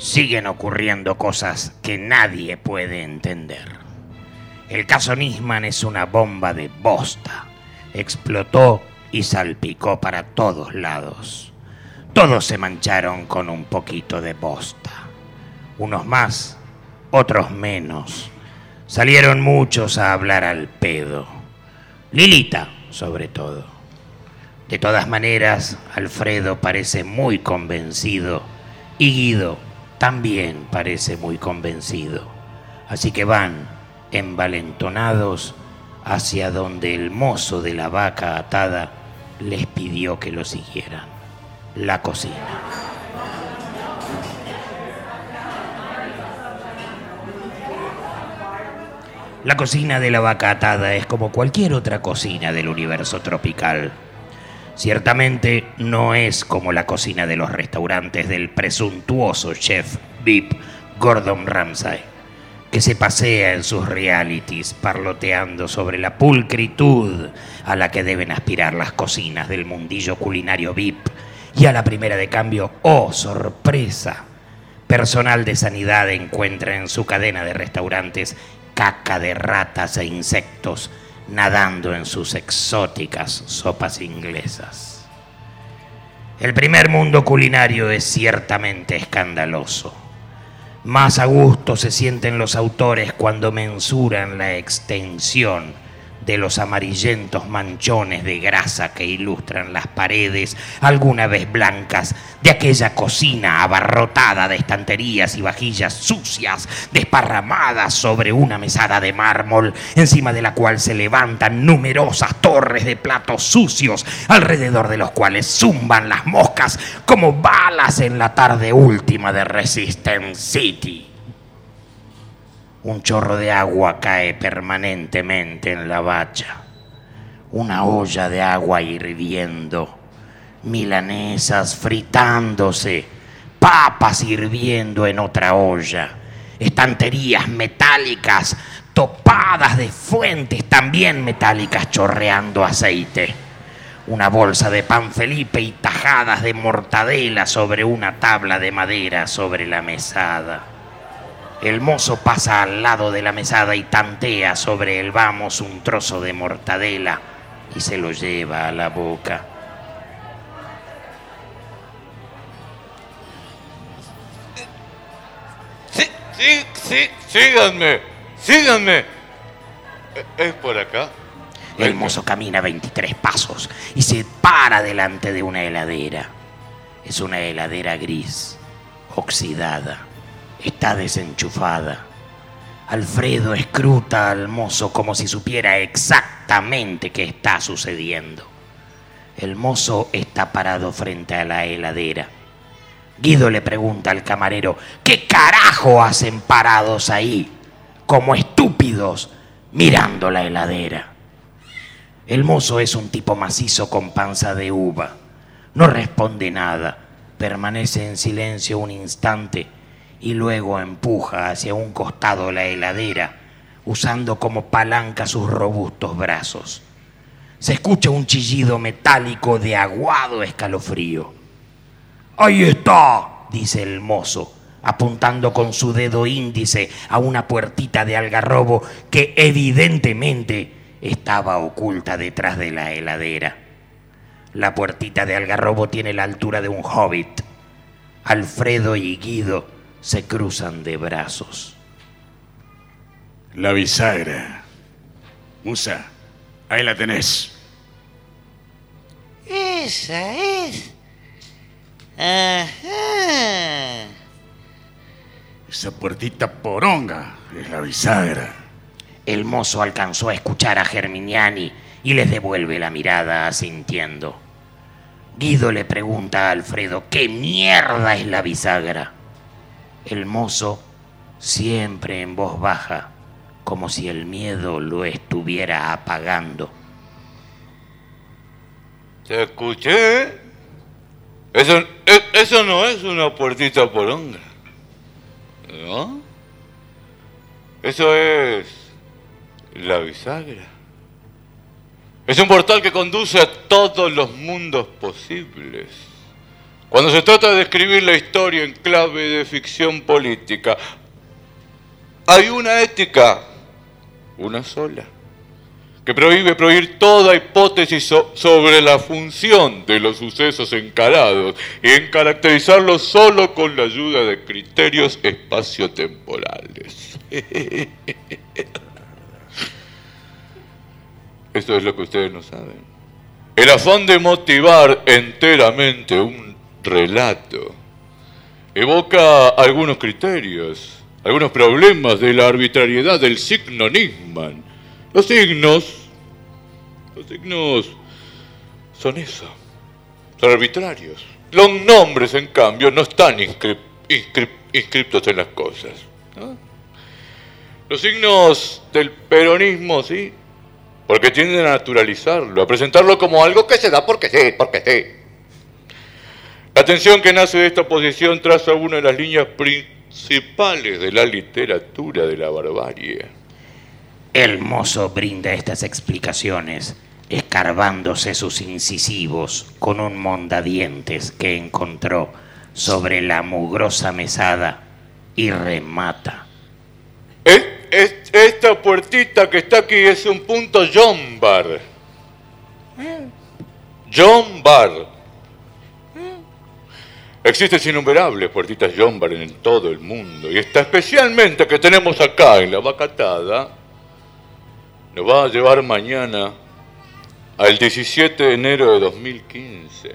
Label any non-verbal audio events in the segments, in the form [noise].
siguen ocurriendo cosas que nadie puede entender. El caso Nisman es una bomba de bosta. Explotó y salpicó para todos lados. Todos se mancharon con un poquito de bosta. Unos más, otros menos. Salieron muchos a hablar al pedo. Lilita, sobre todo. De todas maneras, Alfredo parece muy convencido y Guido también parece muy convencido. Así que van envalentonados hacia donde el mozo de la vaca atada les pidió que lo siguieran, la cocina. La cocina de la vaca atada es como cualquier otra cocina del universo tropical. Ciertamente no es como la cocina de los restaurantes del presuntuoso chef VIP Gordon Ramsay, que se pasea en sus realities parloteando sobre la pulcritud a la que deben aspirar las cocinas del mundillo culinario VIP y a la primera de cambio, oh sorpresa, personal de sanidad encuentra en su cadena de restaurantes caca de ratas e insectos nadando en sus exóticas sopas inglesas. El primer mundo culinario es ciertamente escandaloso. Más a gusto se sienten los autores cuando mensuran la extensión de los amarillentos manchones de grasa que ilustran las paredes, alguna vez blancas, de aquella cocina abarrotada de estanterías y vajillas sucias, desparramadas sobre una mesada de mármol, encima de la cual se levantan numerosas torres de platos sucios, alrededor de los cuales zumban las moscas como balas en la tarde última de Resistance City. Un chorro de agua cae permanentemente en la bacha. Una olla de agua hirviendo. Milanesas fritándose. Papas hirviendo en otra olla. Estanterías metálicas topadas de fuentes también metálicas chorreando aceite. Una bolsa de pan Felipe y tajadas de mortadela sobre una tabla de madera sobre la mesada. El mozo pasa al lado de la mesada y tantea sobre el vamos un trozo de mortadela y se lo lleva a la boca. Sí, sí, sí, síganme, síganme. ¿Es por acá? El mozo camina 23 pasos y se para delante de una heladera. Es una heladera gris, oxidada está desenchufada. Alfredo escruta al mozo como si supiera exactamente qué está sucediendo. El mozo está parado frente a la heladera. Guido le pregunta al camarero, ¿qué carajo hacen parados ahí, como estúpidos, mirando la heladera? El mozo es un tipo macizo con panza de uva. No responde nada, permanece en silencio un instante y luego empuja hacia un costado la heladera, usando como palanca sus robustos brazos. Se escucha un chillido metálico de aguado escalofrío. Ahí está, dice el mozo, apuntando con su dedo índice a una puertita de algarrobo que evidentemente estaba oculta detrás de la heladera. La puertita de algarrobo tiene la altura de un hobbit. Alfredo y Guido se cruzan de brazos. La bisagra. Musa, ahí la tenés. Esa es. Ajá. Esa puertita poronga es la bisagra. El mozo alcanzó a escuchar a Germiniani y les devuelve la mirada asintiendo. Guido le pregunta a Alfredo, ¿qué mierda es la bisagra? El mozo, siempre en voz baja, como si el miedo lo estuviera apagando. Te escuché. Eso, e- eso no es una puertita poronga. ¿No? Eso es la bisagra. Es un portal que conduce a todos los mundos posibles. Cuando se trata de escribir la historia en clave de ficción política, hay una ética, una sola, que prohíbe prohibir toda hipótesis so- sobre la función de los sucesos encarados y en caracterizarlos solo con la ayuda de criterios espaciotemporales. [laughs] Esto es lo que ustedes no saben. El afán de motivar enteramente un relato evoca algunos criterios, algunos problemas de la arbitrariedad del signo Nisman. Los signos, los signos son eso, son arbitrarios. Los nombres, en cambio, no están inscri- inscri- inscriptos en las cosas. Los signos del peronismo, sí, porque tienden a naturalizarlo, a presentarlo como algo que se da porque sí, porque sí. La tensión que nace de esta posición traza una de las líneas principales de la literatura de la barbarie. El mozo brinda estas explicaciones, escarbándose sus incisivos con un mondadientes que encontró sobre la mugrosa mesada y remata. Es- es- esta puertita que está aquí es un punto John Bar. John Bar. Existen innumerables puertitas John Bar en todo el mundo y esta especialmente que tenemos acá en la vacatada nos va a llevar mañana al 17 de enero de 2015.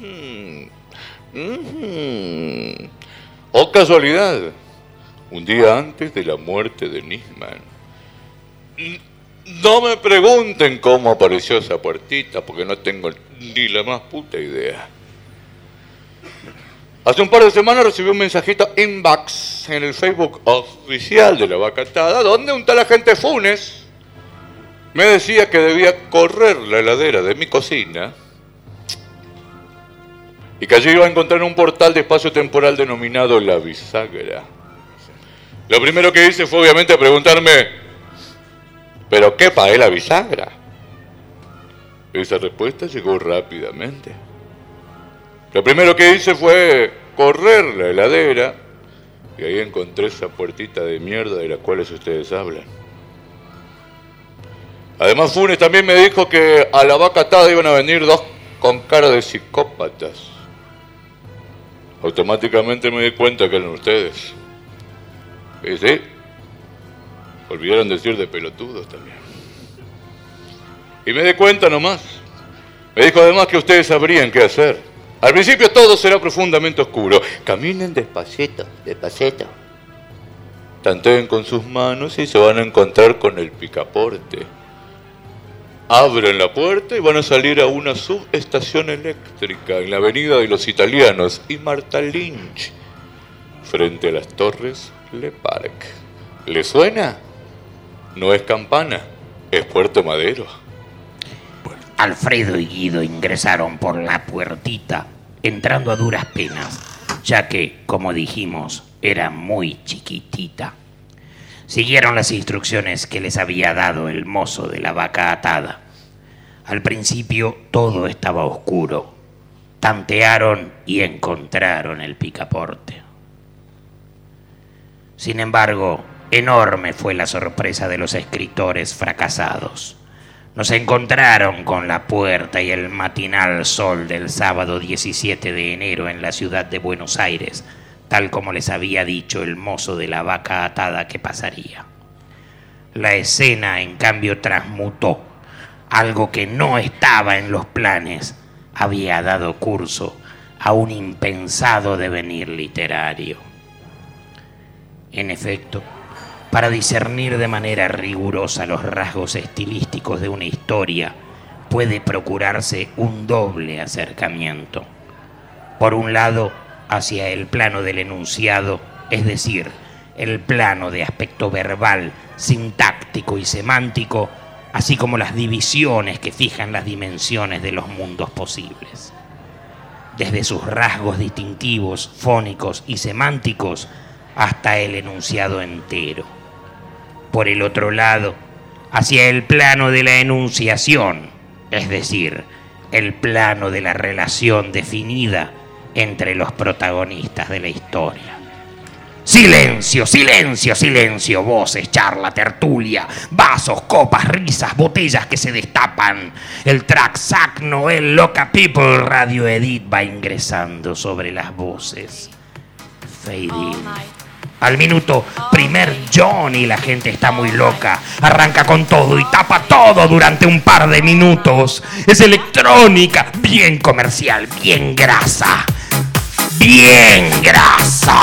Mm, mm. Oh casualidad, un día antes de la muerte de Nisman. No me pregunten cómo apareció esa puertita, porque no tengo ni la más puta idea. Hace un par de semanas recibí un mensajito inbox en el Facebook oficial de la vacatada, donde un tal agente Funes me decía que debía correr la heladera de mi cocina y que allí iba a encontrar un portal de espacio temporal denominado La Bisagra. Lo primero que hice fue obviamente preguntarme, ¿pero qué es la bisagra? Esa respuesta llegó rápidamente. Lo primero que hice fue correr la heladera y ahí encontré esa puertita de mierda de la cual ustedes hablan. Además Funes también me dijo que a la vaca atada iban a venir dos con cara de psicópatas. Automáticamente me di cuenta que eran ustedes. ¿Y sí? Olvidaron decir de pelotudos también. Y me di cuenta nomás. Me dijo además que ustedes sabrían qué hacer. Al principio todo será profundamente oscuro. Caminen despacito, despacito. Tanteen con sus manos y se van a encontrar con el picaporte. Abren la puerta y van a salir a una subestación eléctrica en la avenida de los italianos y Marta Lynch, frente a las torres Le Parc. ¿Le suena? No es campana, es Puerto Madero. Alfredo y Guido ingresaron por la puertita, entrando a duras penas, ya que, como dijimos, era muy chiquitita. Siguieron las instrucciones que les había dado el mozo de la vaca atada. Al principio todo estaba oscuro. Tantearon y encontraron el picaporte. Sin embargo, enorme fue la sorpresa de los escritores fracasados. Nos encontraron con la puerta y el matinal sol del sábado 17 de enero en la ciudad de Buenos Aires, tal como les había dicho el mozo de la vaca atada que pasaría. La escena, en cambio, transmutó. Algo que no estaba en los planes había dado curso a un impensado devenir literario. En efecto, para discernir de manera rigurosa los rasgos estilísticos de una historia, puede procurarse un doble acercamiento. Por un lado, hacia el plano del enunciado, es decir, el plano de aspecto verbal, sintáctico y semántico, así como las divisiones que fijan las dimensiones de los mundos posibles. Desde sus rasgos distintivos, fónicos y semánticos, hasta el enunciado entero por el otro lado, hacia el plano de la enunciación, es decir, el plano de la relación definida entre los protagonistas de la historia. Silencio, silencio, silencio, voces, charla, tertulia, vasos, copas, risas, botellas que se destapan. El track Zack Noel Loca People Radio Edit va ingresando sobre las voces. Fade in. Al minuto, primer Johnny, la gente está muy loca. Arranca con todo y tapa todo durante un par de minutos. Es electrónica, bien comercial, bien grasa. Bien grasa.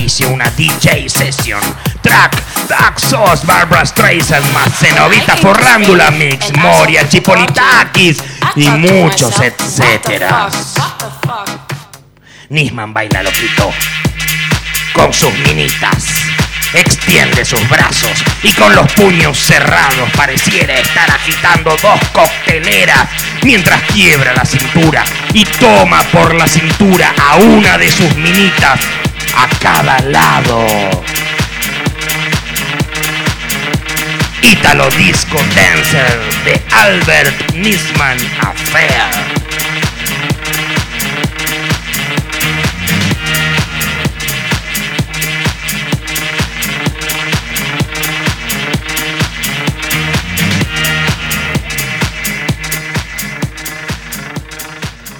Inicio una DJ session. Track, Daxos, Barbara Streisand, más Cenovita Forrándula Mix, Moria Chipolitakis y muchos etcéteras. Nisman baila loquito con sus minitas. Extiende sus brazos y con los puños cerrados pareciera estar agitando dos cocteleras mientras quiebra la cintura y toma por la cintura a una de sus minitas a cada lado. Italo Disco Dancer de Albert Nisman Affair.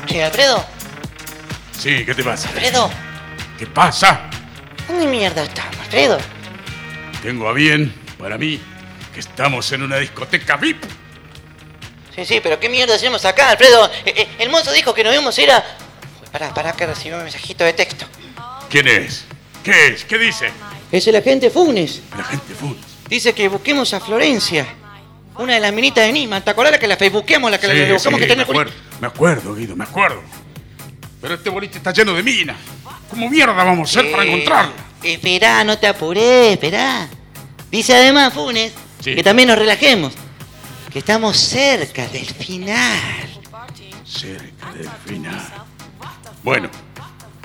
Che, Alfredo, Sí, ¿qué te pasa? Alfredo, ¿Qué pasa? ¿dónde mierda estamos, Alfredo? Tengo a bien, para mí, que estamos en una discoteca VIP. Sí, sí, pero ¿qué mierda hacemos acá, Alfredo? Eh, eh, el mozo dijo que nos íbamos a ir a... Pará, pará, que recibí un mensajito de texto. ¿Quién es? ¿Qué es? ¿Qué dice? Es el agente Funes. La gente full. Dice que busquemos a Florencia. Una de las minitas de Nima. ¿Te acordás la que la facebookeamos, la que Sí, le buscamos sí, que en me el acuerdo, me acuerdo, Guido, me acuerdo. Pero este boliche está lleno de minas. ¿Cómo mierda vamos a hacer para Eh, encontrarla? Esperá, no te apurés, esperá. Dice además Funes Sí. que también nos relajemos. Que estamos cerca del final. Cerca del final. Bueno,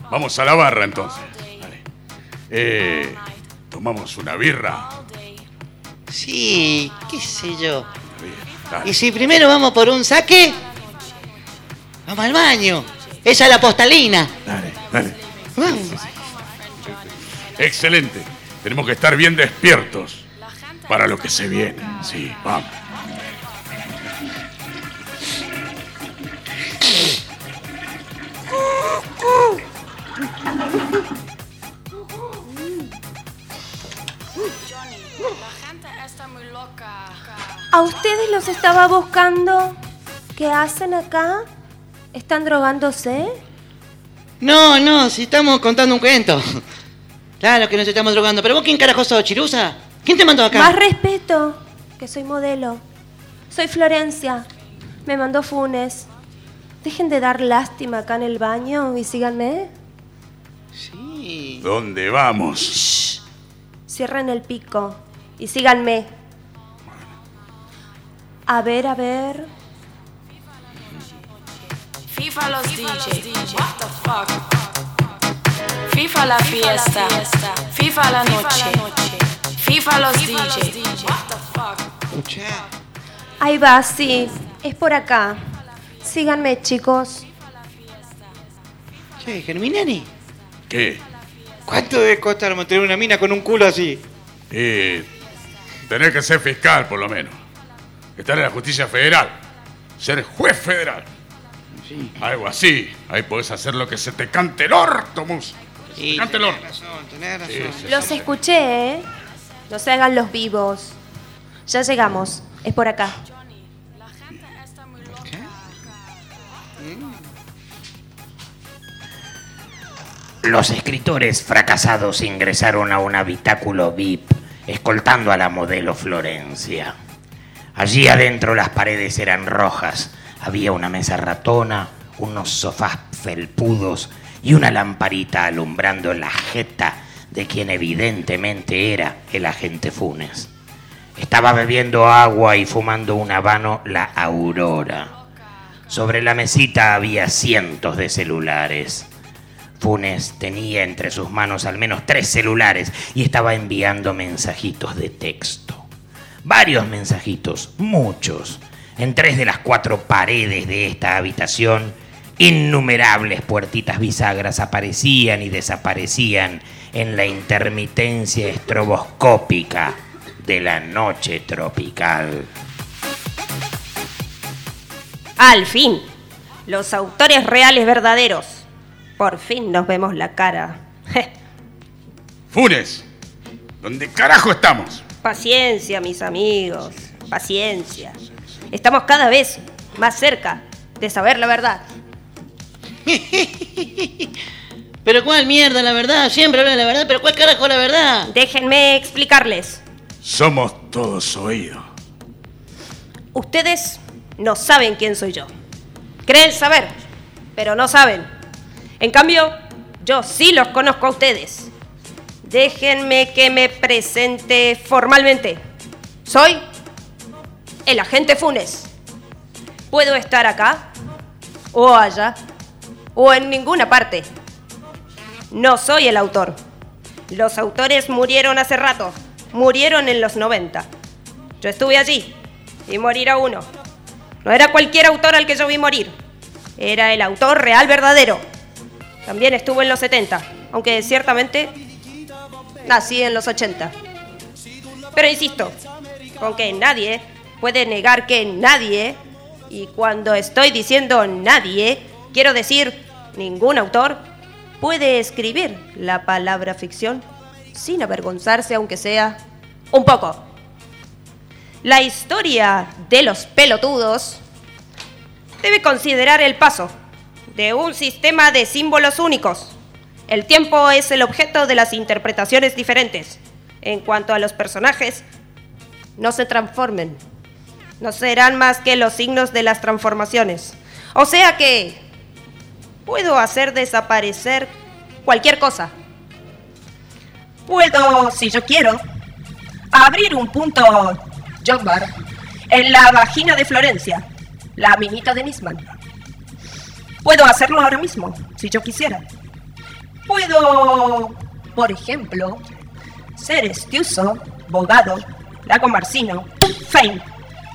vamos a la barra entonces. Dale. Eh, tomamos una birra. Sí, qué sé yo. Una birra, dale. Y si primero vamos por un saque, vamos al baño. Esa es la postalina. Dale, dale. Excelente. Tenemos que estar bien despiertos para lo que se viene. Sí, vamos. ¿A ustedes los estaba buscando? ¿Qué hacen acá? ¿Están drogándose? No, no, si estamos contando un cuento. Claro que nos estamos drogando. Pero vos, ¿quién carajo sos, Chirusa? ¿Quién te mandó acá? Más respeto, que soy modelo. Soy Florencia. Me mandó Funes. Dejen de dar lástima acá en el baño y síganme. Sí. ¿Dónde vamos? Cierren el pico y síganme. A ver, a ver. FIFA los DJs. What the fuck? FIFA la fiesta. FIFA la noche. FIFA los DJs. What the fuck? Ahí va, sí. Es por acá. Síganme, chicos. Che, Germinani. ¿Qué? ¿Cuánto debe costar mantener una mina con un culo así? Eh, tener que ser fiscal, por lo menos. Estar en la justicia federal. Ser juez federal. Sí. Algo así. Ahí podés hacer lo que se te cante el orto, mus. Se te cante el orto. razón, tenés razón. Sí, sí. Los escuché, ¿eh? No se hagan los vivos. Ya llegamos. Es por acá. Los escritores fracasados ingresaron a un habitáculo VIP, escoltando a la modelo Florencia. Allí adentro las paredes eran rojas, había una mesa ratona, unos sofás felpudos y una lamparita alumbrando la jeta de quien evidentemente era el agente Funes. Estaba bebiendo agua y fumando un habano la Aurora. Sobre la mesita había cientos de celulares. Funes tenía entre sus manos al menos tres celulares y estaba enviando mensajitos de texto. Varios mensajitos, muchos. En tres de las cuatro paredes de esta habitación, innumerables puertitas bisagras aparecían y desaparecían en la intermitencia estroboscópica de la noche tropical. Al fin, los autores reales verdaderos. Por fin nos vemos la cara. Funes, ¿dónde carajo estamos? Paciencia, mis amigos. Paciencia. Estamos cada vez más cerca de saber la verdad. [laughs] Pero cuál mierda la verdad, siempre habla de la verdad, pero cuál carajo la verdad. Déjenme explicarles. Somos todos oídos. Ustedes no saben quién soy yo. Creen saber, pero no saben. En cambio, yo sí los conozco a ustedes. Déjenme que me presente formalmente. Soy el agente Funes. Puedo estar acá, o allá, o en ninguna parte. No soy el autor. Los autores murieron hace rato. Murieron en los 90. Yo estuve allí y morirá uno. No era cualquier autor al que yo vi morir. Era el autor real verdadero. También estuvo en los 70, aunque ciertamente nací en los 80. Pero insisto, con que nadie puede negar que nadie, y cuando estoy diciendo nadie, quiero decir ningún autor, puede escribir la palabra ficción sin avergonzarse, aunque sea un poco. La historia de los pelotudos debe considerar el paso de un sistema de símbolos únicos. El tiempo es el objeto de las interpretaciones diferentes. En cuanto a los personajes, no se transformen. No serán más que los signos de las transformaciones. O sea que puedo hacer desaparecer cualquier cosa. Puedo, si yo quiero, abrir un punto Jogbar en la vagina de Florencia, la minita de Nisman. Puedo hacerlo ahora mismo, si yo quisiera. Puedo, por ejemplo, ser Estiuso, Bogado, Lago Marcino, Fein,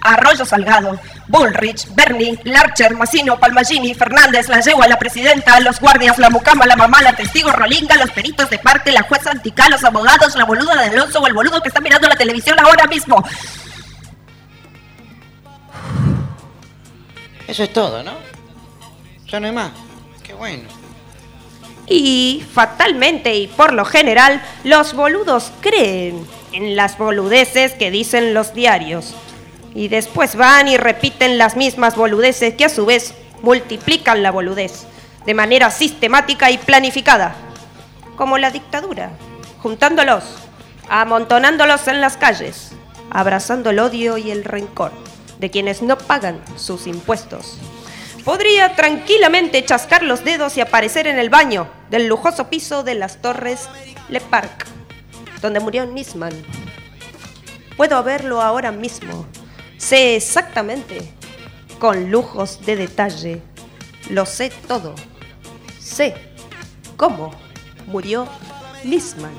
Arroyo Salgado, Bullrich, Bernie, Larcher, Massino, Palmagini, Fernández, la yegua, la presidenta, los guardias, la mucama, la mamá, la testigo, Rolinga, los peritos de parte, la jueza antica, los abogados, la boluda de Alonso o el boludo que está mirando la televisión ahora mismo. Eso es todo, ¿no? Ya no hay más. Qué bueno. Y fatalmente y por lo general, los boludos creen en las boludeces que dicen los diarios. Y después van y repiten las mismas boludeces que a su vez multiplican la boludez de manera sistemática y planificada. Como la dictadura, juntándolos, amontonándolos en las calles, abrazando el odio y el rencor de quienes no pagan sus impuestos. Podría tranquilamente chascar los dedos y aparecer en el baño del lujoso piso de las Torres Le Parc, donde murió Nisman. Puedo verlo ahora mismo. Sé exactamente, con lujos de detalle. Lo sé todo. Sé cómo murió Nisman.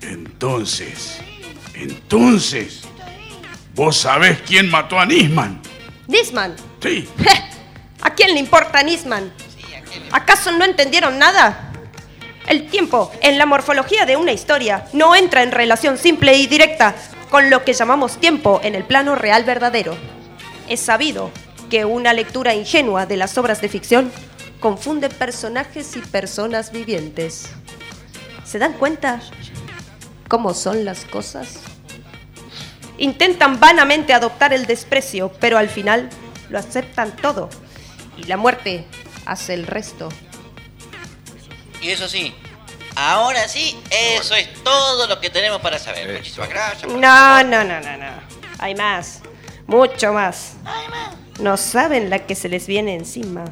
Entonces, entonces, ¿vos sabés quién mató a Nisman? Nisman. Sí. ¿A quién le importa Nisman? ¿Acaso no entendieron nada? El tiempo, en la morfología de una historia, no entra en relación simple y directa con lo que llamamos tiempo en el plano real verdadero. Es sabido que una lectura ingenua de las obras de ficción confunde personajes y personas vivientes. ¿Se dan cuenta cómo son las cosas? Intentan vanamente adoptar el desprecio, pero al final lo aceptan todo. Y la muerte hace el resto. Y eso sí, ahora sí, eso es todo lo que tenemos para saber. Eso. Muchísimas gracias. por No, no, no, no, no. Hay más. Mucho más. No saben la que se les viene encima.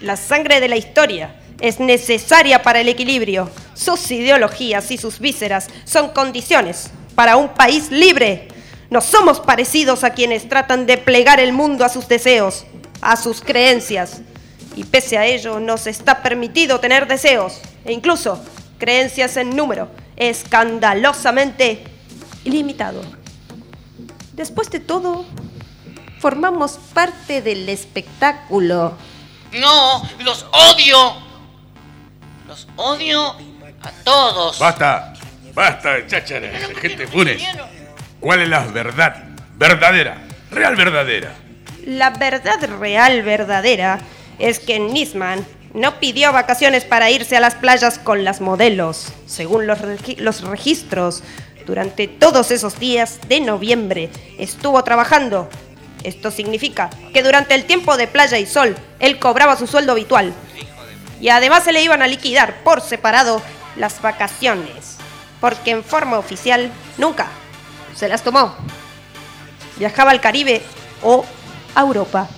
La sangre de la historia es necesaria para el equilibrio. Sus ideologías y sus vísceras son condiciones para un país libre. No somos parecidos a quienes tratan de plegar el mundo a sus deseos, a sus creencias. Y pese a ello nos está permitido tener deseos e incluso creencias en número escandalosamente ilimitado. Después de todo, formamos parte del espectáculo. No, los odio. Los odio a todos. Basta, basta de cháchara, gente Funes. ¿Cuál es la verdad? Verdadera, real verdadera. La verdad real verdadera es que Nisman no pidió vacaciones para irse a las playas con las modelos. Según los, los registros, durante todos esos días de noviembre estuvo trabajando. Esto significa que durante el tiempo de playa y sol, él cobraba su sueldo habitual. Y además se le iban a liquidar por separado las vacaciones. Porque en forma oficial nunca se las tomó. Viajaba al Caribe o a Europa.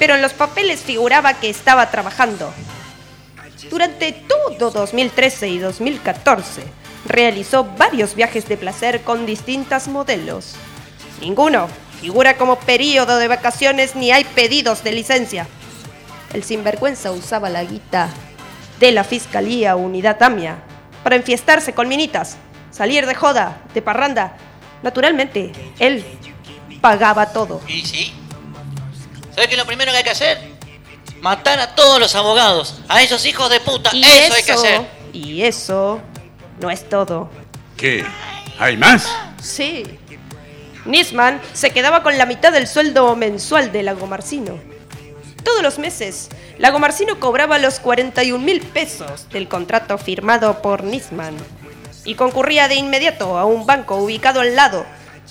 Pero en los papeles figuraba que estaba trabajando. Durante todo 2013 y 2014 realizó varios viajes de placer con distintas modelos. Ninguno figura como periodo de vacaciones ni hay pedidos de licencia. El sinvergüenza usaba la guita de la Fiscalía Unidad AMIA para enfiestarse con minitas, salir de joda, de parranda. Naturalmente, él pagaba todo. ¿Y? ¿Sabes qué es lo primero que hay que hacer? Matar a todos los abogados, a esos hijos de puta. Y Eso, hay que hacer. Y eso no es todo. ¿Qué? ¿Hay más? Sí. Nisman se quedaba con la mitad del sueldo mensual de Lagomarcino. Todos los meses, Lagomarcino cobraba los 41 mil pesos del contrato firmado por Nisman y concurría de inmediato a un banco ubicado al lado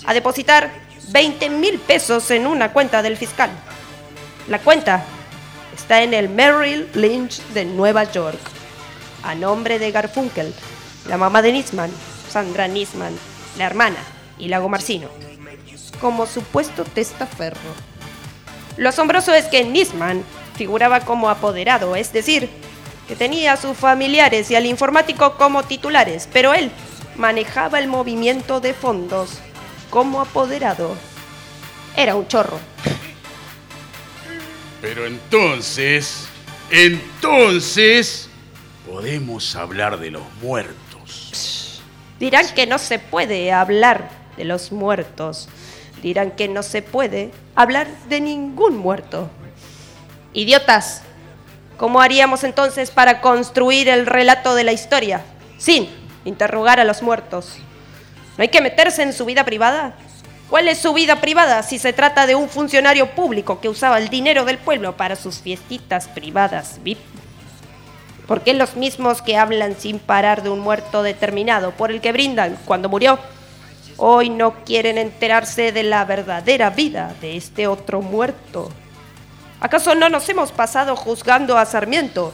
a depositar 20 mil pesos en una cuenta del fiscal. La cuenta está en el Merrill Lynch de Nueva York, a nombre de Garfunkel, la mamá de Nisman, Sandra Nisman, la hermana y Lago Marcino, como supuesto testaferro. Lo asombroso es que Nisman figuraba como apoderado, es decir, que tenía a sus familiares y al informático como titulares, pero él manejaba el movimiento de fondos como apoderado. Era un chorro. Pero entonces, entonces, podemos hablar de los muertos. Dirán que no se puede hablar de los muertos. Dirán que no se puede hablar de ningún muerto. Idiotas, ¿cómo haríamos entonces para construir el relato de la historia sin interrogar a los muertos? ¿No hay que meterse en su vida privada? ¿Cuál es su vida privada si se trata de un funcionario público que usaba el dinero del pueblo para sus fiestitas privadas? ¿Por qué los mismos que hablan sin parar de un muerto determinado por el que brindan cuando murió, hoy no quieren enterarse de la verdadera vida de este otro muerto? ¿Acaso no nos hemos pasado juzgando a Sarmiento,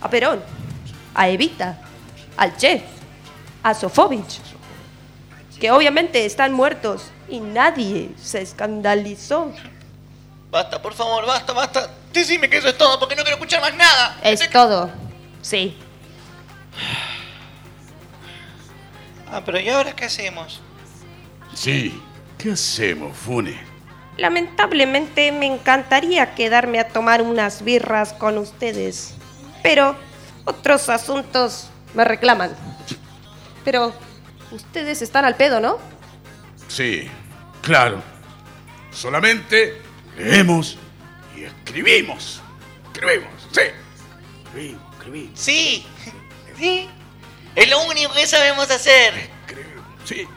a Perón, a Evita, al Che, a Sofovich, que obviamente están muertos y nadie se escandalizó? Basta, por favor, basta, basta. Decime que eso es todo, porque no quiero escuchar más nada. Es todo, sí. Ah, pero ¿y ahora qué hacemos? Sí, ¿qué hacemos, Funes? Lamentablemente me encantaría quedarme a tomar unas birras con ustedes, pero otros asuntos me reclaman. Pero ustedes están al pedo, ¿no? Sí, claro. Solamente leemos y escribimos. Escribimos, sí. Escribimos, escribimos, Sí, sí. Es lo único que sabemos hacer. escribimos. Sí,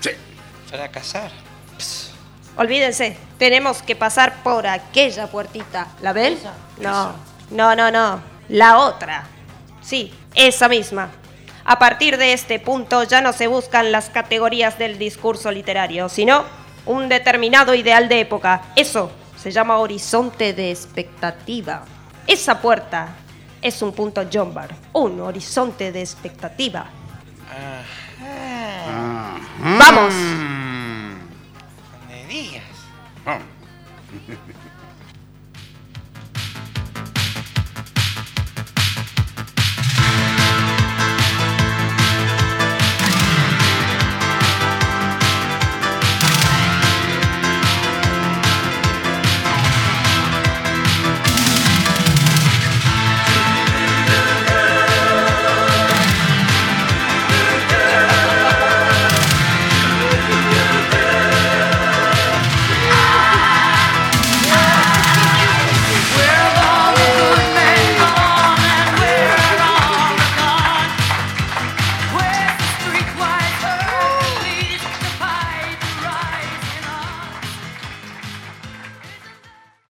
sí. Fracasar. Olvídense, tenemos que pasar por aquella puertita. ¿La ven? No, no, no, no. La otra. Sí, esa misma. A partir de este punto ya no se buscan las categorías del discurso literario, sino un determinado ideal de época. Eso se llama horizonte de expectativa. Esa puerta es un punto John un horizonte de expectativa. Vamos. Vamos. [laughs]